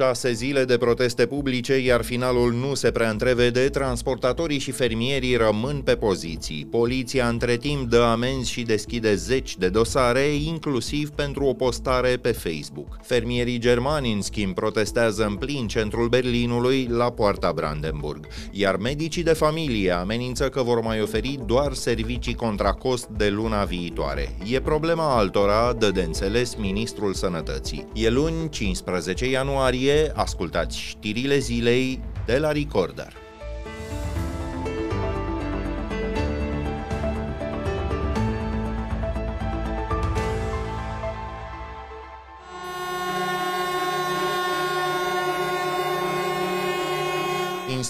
Șase zile de proteste publice, iar finalul nu se prea întrevede, transportatorii și fermierii rămân pe poziții. Poliția între timp dă amenzi și deschide zeci de dosare, inclusiv pentru o postare pe Facebook. Fermierii germani, în schimb, protestează în plin centrul Berlinului, la poarta Brandenburg, iar medicii de familie amenință că vor mai oferi doar servicii contra cost de luna viitoare. E problema altora, dă de înțeles Ministrul Sănătății. E luni 15 ianuarie, ascultați știrile zilei de la Recorder.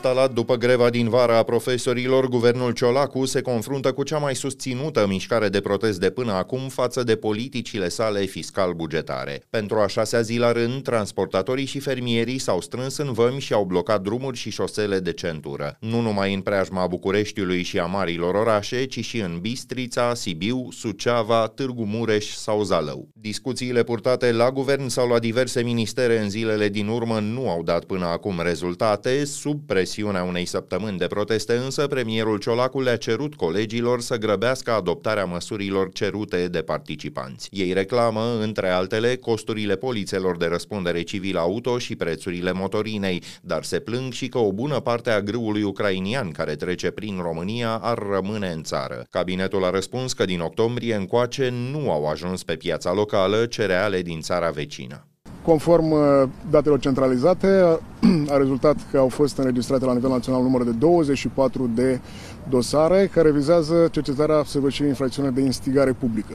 Instalat după greva din vara a profesorilor, guvernul Ciolacu se confruntă cu cea mai susținută mișcare de protest de până acum față de politicile sale fiscal-bugetare. Pentru a șasea zi la rând, transportatorii și fermierii s-au strâns în vămi și au blocat drumuri și șosele de centură. Nu numai în preajma Bucureștiului și a marilor orașe, ci și în Bistrița, Sibiu, Suceava, Târgu Mureș sau Zalău. Discuțiile purtate la guvern sau la diverse ministere în zilele din urmă nu au dat până acum rezultate, sub presiunea unei săptămâni de proteste însă, premierul Ciolacu le-a cerut colegilor să grăbească adoptarea măsurilor cerute de participanți. Ei reclamă, între altele, costurile polițelor de răspundere civil auto și prețurile motorinei, dar se plâng și că o bună parte a grâului ucrainian care trece prin România ar rămâne în țară. Cabinetul a răspuns că din octombrie încoace nu au ajuns pe piața locală cereale din țara vecină. Conform uh, datelor centralizate, a rezultat că au fost înregistrate la nivel național număr de 24 de dosare care vizează cercetarea săvârșirii infracțiunilor de instigare publică.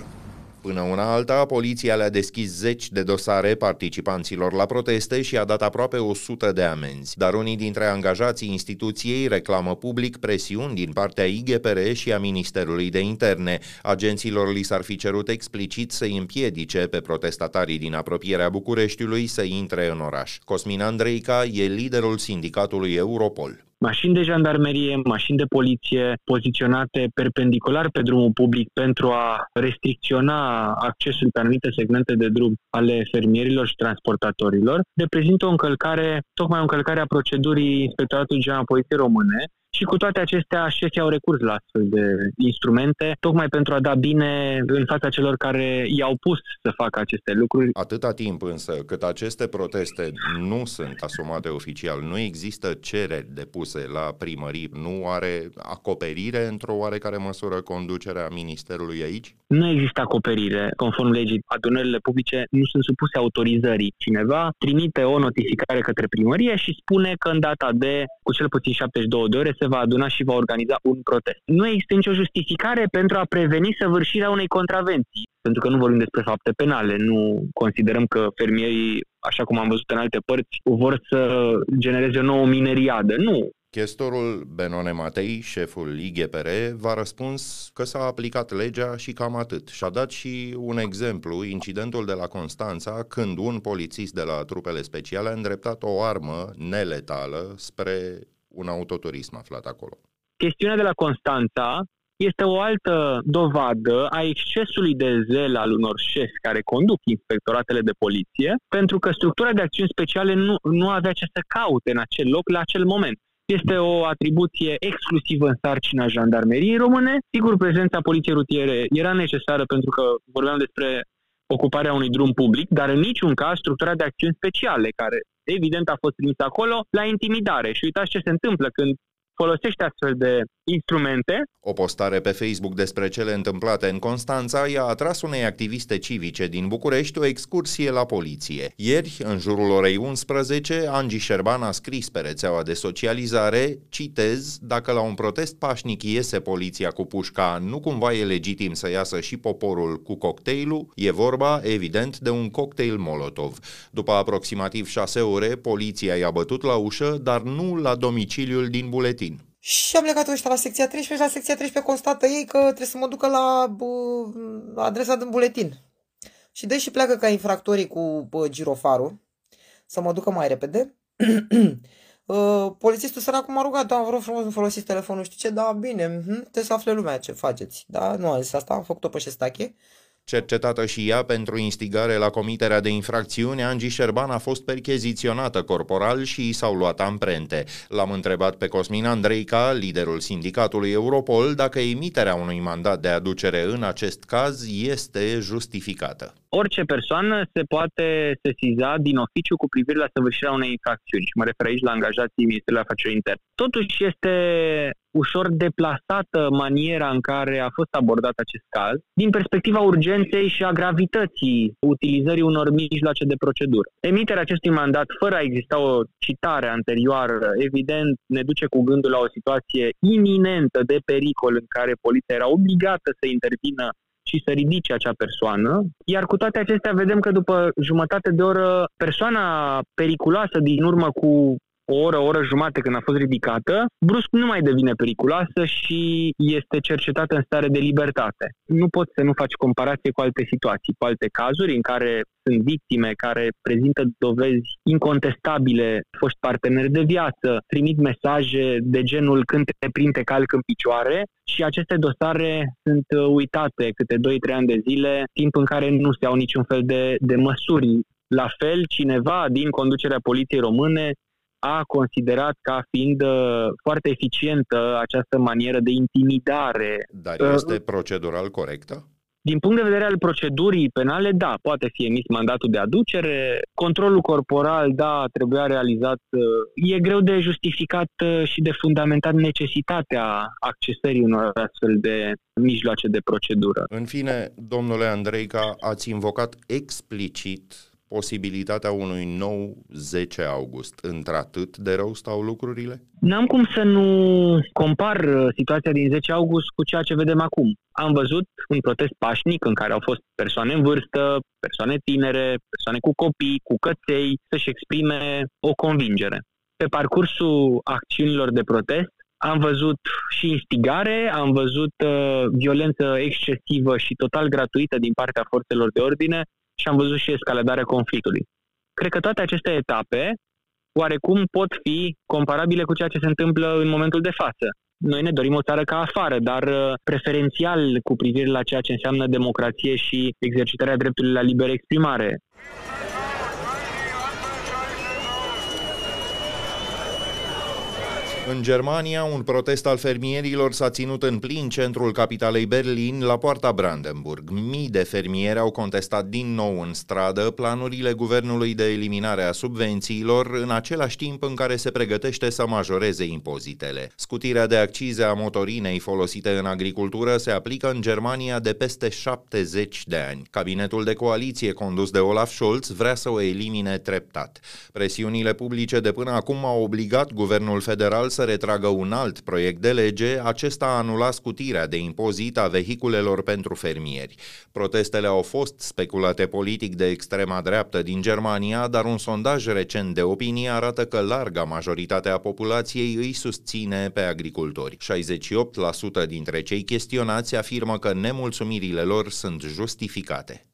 Până una alta, poliția le-a deschis zeci de dosare participanților la proteste și a dat aproape 100 de amenzi. Dar unii dintre angajații instituției reclamă public presiuni din partea IGPR și a Ministerului de Interne. Agenților li s-ar fi cerut explicit să îi împiedice pe protestatarii din apropierea Bucureștiului să intre în oraș. Cosmin Andreica e liderul sindicatului Europol mașini de jandarmerie, mașini de poliție poziționate perpendicular pe drumul public pentru a restricționa accesul pe anumite segmente de drum ale fermierilor și transportatorilor, reprezintă o încălcare, tocmai o încălcare a procedurii Inspectoratului General Poliției Române, și cu toate acestea, șefii au recurs la astfel de instrumente, tocmai pentru a da bine în fața celor care i-au pus să facă aceste lucruri. Atâta timp însă cât aceste proteste nu sunt asumate oficial, nu există cereri depuse la primării, nu are acoperire într-o oarecare măsură conducerea Ministerului aici? Nu există acoperire. Conform legii, adunările publice nu sunt supuse autorizării. Cineva trimite o notificare către primărie și spune că în data de, cu cel puțin 72 de ore, se va aduna și va organiza un protest. Nu există nicio justificare pentru a preveni săvârșirea unei contravenții, pentru că nu vorbim despre fapte penale, nu considerăm că fermierii, așa cum am văzut în alte părți, vor să genereze o nouă mineriadă. Nu, Chestorul Benone Matei, șeful IGPR, v-a răspuns că s-a aplicat legea și cam atât. Și-a dat și un exemplu, incidentul de la Constanța, când un polițist de la trupele speciale a îndreptat o armă neletală spre un autoturism aflat acolo. Chestiunea de la Constanța este o altă dovadă a excesului de zel al unor șefi care conduc inspectoratele de poliție, pentru că structura de acțiuni speciale nu, nu avea ce să caute în acel loc la acel moment. Este o atribuție exclusivă în sarcina jandarmeriei române. Sigur, prezența poliției rutiere era necesară pentru că vorbeam despre ocuparea unui drum public, dar în niciun caz structura de acțiuni speciale, care evident a fost trimis acolo la intimidare. Și uitați ce se întâmplă când folosește astfel de instrumente. O postare pe Facebook despre cele întâmplate în Constanța i-a atras unei activiste civice din București o excursie la poliție. Ieri, în jurul orei 11, Angie Șerban a scris pe rețeaua de socializare, citez, dacă la un protest pașnic iese poliția cu pușca, nu cumva e legitim să iasă și poporul cu cocktailul? E vorba, evident, de un cocktail Molotov. După aproximativ șase ore, poliția i-a bătut la ușă, dar nu la domiciliul din buletin. Și am plecat ăștia la secția 13 și la secția 13 constată ei că trebuie să mă ducă la bă, adresa din buletin. Și deși pleacă ca infractorii cu bă, girofarul, să mă ducă mai repede, uh, polițistul săracu m-a rugat, da, vă rog frumos, nu folosiți telefonul, știu ce, da, bine, hm, trebuie să afle lumea ce faceți. Da, nu am zis asta, am făcut-o pe șestache. Cercetată și ea pentru instigare la comiterea de infracțiuni, Angie Șerban a fost percheziționată corporal și i s-au luat amprente. L-am întrebat pe Cosmin Andreica, liderul sindicatului Europol, dacă emiterea unui mandat de aducere în acest caz este justificată orice persoană se poate sesiza din oficiu cu privire la săvârșirea unei infracțiuni și mă refer aici la angajații Ministerului Afacerilor Interne. Totuși este ușor deplasată maniera în care a fost abordat acest caz din perspectiva urgenței și a gravității utilizării unor mijloace de procedură. Emiterea acestui mandat fără a exista o citare anterioară, evident, ne duce cu gândul la o situație iminentă de pericol în care poliția era obligată să intervină și să ridice acea persoană, iar cu toate acestea vedem că după jumătate de oră persoana periculoasă din urmă cu o oră, o oră jumate când a fost ridicată, brusc nu mai devine periculoasă și este cercetată în stare de libertate. Nu poți să nu faci comparație cu alte situații, cu alte cazuri în care sunt victime care prezintă dovezi incontestabile, foști parteneri de viață, trimit mesaje de genul când te prind te calc în picioare și aceste dosare sunt uitate câte 2-3 ani de zile, timp în care nu se au niciun fel de, de măsuri la fel, cineva din conducerea poliției române a considerat ca fiind uh, foarte eficientă această manieră de intimidare. Dar este procedural corectă? Din punct de vedere al procedurii penale, da, poate fi emis mandatul de aducere. Controlul corporal, da, trebuia realizat. Uh, e greu de justificat uh, și de fundamentat necesitatea accesării unor astfel de mijloace de procedură. În fine, domnule Andreica, ați invocat explicit posibilitatea unui nou 10 august. Într-atât de rău stau lucrurile? N-am cum să nu compar uh, situația din 10 august cu ceea ce vedem acum. Am văzut un protest pașnic în care au fost persoane în vârstă, persoane tinere, persoane cu copii, cu căței, să-și exprime o convingere. Pe parcursul acțiunilor de protest, am văzut și instigare, am văzut uh, violență excesivă și total gratuită din partea forțelor de ordine, și am văzut și escaladarea conflictului. Cred că toate aceste etape oarecum pot fi comparabile cu ceea ce se întâmplă în momentul de față. Noi ne dorim o țară ca afară, dar uh, preferențial cu privire la ceea ce înseamnă democrație și exercitarea dreptului la liberă exprimare. În Germania, un protest al fermierilor s-a ținut în plin centrul capitalei Berlin, la poarta Brandenburg. Mii de fermieri au contestat din nou în stradă planurile guvernului de eliminare a subvențiilor, în același timp în care se pregătește să majoreze impozitele. Scutirea de accize a motorinei folosite în agricultură se aplică în Germania de peste 70 de ani. Cabinetul de coaliție condus de Olaf Scholz vrea să o elimine treptat. Presiunile publice de până acum au obligat guvernul federal să retragă un alt proiect de lege, acesta a anulat scutirea de impozit a vehiculelor pentru fermieri. Protestele au fost speculate politic de extrema dreaptă din Germania, dar un sondaj recent de opinie arată că larga majoritate a populației îi susține pe agricultori. 68% dintre cei chestionați afirmă că nemulțumirile lor sunt justificate.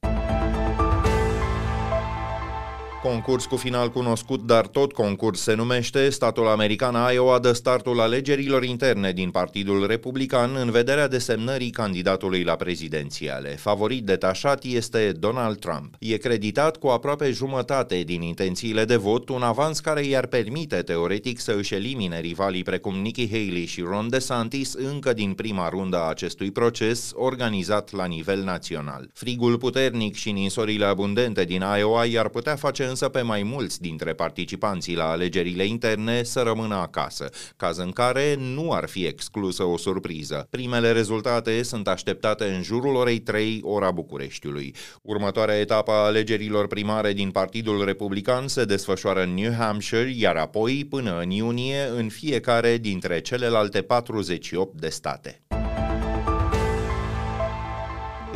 Concurs cu final cunoscut, dar tot concurs se numește, statul american Iowa dă startul alegerilor interne din Partidul Republican în vederea desemnării candidatului la prezidențiale. Favorit detașat este Donald Trump. E creditat cu aproape jumătate din intențiile de vot, un avans care i-ar permite teoretic să își elimine rivalii precum Nikki Haley și Ron DeSantis încă din prima rundă a acestui proces organizat la nivel național. Frigul puternic și ninsorile abundente din Iowa i-ar putea face însă pe mai mulți dintre participanții la alegerile interne să rămână acasă, caz în care nu ar fi exclusă o surpriză. Primele rezultate sunt așteptate în jurul orei 3, ora Bucureștiului. Următoarea etapă a alegerilor primare din Partidul Republican se desfășoară în New Hampshire, iar apoi, până în iunie, în fiecare dintre celelalte 48 de state.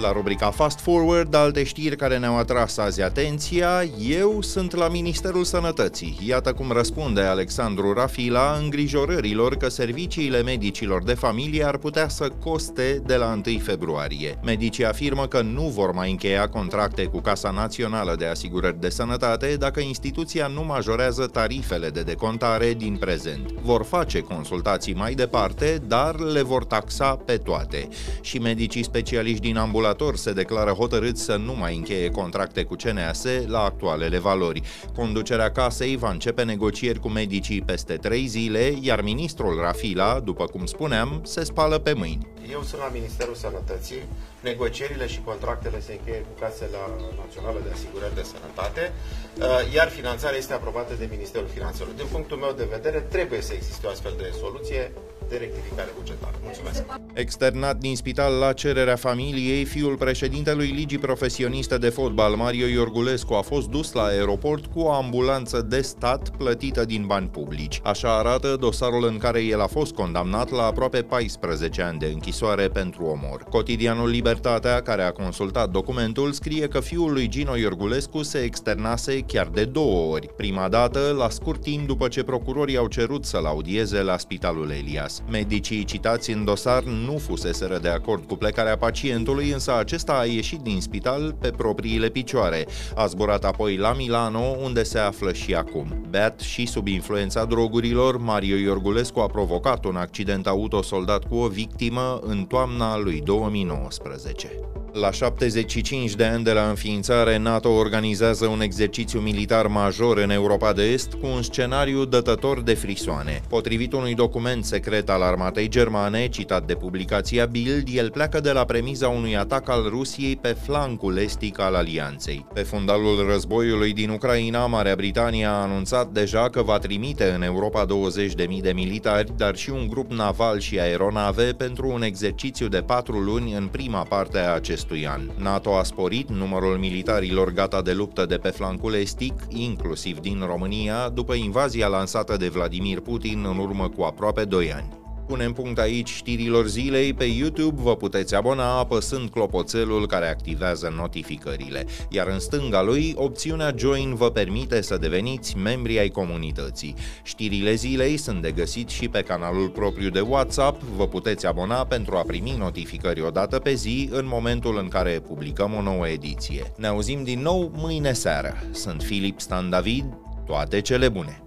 La rubrica Fast Forward, alte știri care ne-au atras azi atenția, eu sunt la Ministerul Sănătății. Iată cum răspunde Alexandru Rafila îngrijorărilor că serviciile medicilor de familie ar putea să coste de la 1 februarie. Medicii afirmă că nu vor mai încheia contracte cu Casa Națională de Asigurări de Sănătate dacă instituția nu majorează tarifele de decontare din prezent. Vor face consultații mai departe, dar le vor taxa pe toate. Și medicii specialiști din ambulație regulator se declară hotărât să nu mai încheie contracte cu CNAS la actualele valori. Conducerea casei va începe negocieri cu medicii peste trei zile, iar ministrul Rafila, după cum spuneam, se spală pe mâini. Eu sunt la Ministerul Sănătății, negocierile și contractele se încheie cu Casele Națională de Asigurări de Sănătate, uh, iar finanțarea este aprobată de Ministerul Finanțelor. Din punctul meu de vedere, trebuie să existe o astfel de soluție de rectificare bugetară. Mulțumesc! Externat din spital la cererea familiei, fiul președintelui Ligii Profesioniste de Fotbal, Mario Iorgulescu, a fost dus la aeroport cu o ambulanță de stat plătită din bani publici. Așa arată dosarul în care el a fost condamnat la aproape 14 ani de închisoare pentru omor. Cotidianul Libertatea, care a consultat documentul, scrie că fiul lui Gino Iorgulescu se externase chiar de două ori. Prima dată, la scurt timp după ce procurorii au cerut să-l audieze la Spitalul Elias. Medicii citați în dosar nu fuseseră de acord cu plecarea pacientului, însă acesta a ieșit din spital pe propriile picioare. A zburat apoi la Milano, unde se află și acum. Beat și sub influența drogurilor, Mario Iorgulescu a provocat un accident auto soldat cu o victimă în toamna lui 2019. La 75 de ani de la înființare, NATO organizează un exercițiu militar major în Europa de Est cu un scenariu dătător de frisoane. Potrivit unui document secret al armatei germane, citat de publicația Bild, el pleacă de la premiza unui atac al Rusiei pe flancul estic al alianței. Pe fundalul războiului din Ucraina, Marea Britanie a anunțat deja că va trimite în Europa 20.000 de militari, dar și un grup naval și aeronave pentru un exercițiu de patru luni în prima parte a acestui acestui an. NATO a sporit numărul militarilor gata de luptă de pe flancul estic, inclusiv din România, după invazia lansată de Vladimir Putin în urmă cu aproape 2 ani. Punem punct aici știrilor zilei. Pe YouTube vă puteți abona apăsând clopoțelul care activează notificările, iar în stânga lui, opțiunea Join vă permite să deveniți membri ai comunității. Știrile zilei sunt de găsit și pe canalul propriu de WhatsApp, vă puteți abona pentru a primi notificări o dată pe zi în momentul în care publicăm o nouă ediție. Ne auzim din nou mâine seară. Sunt Filip Stan David, toate cele bune!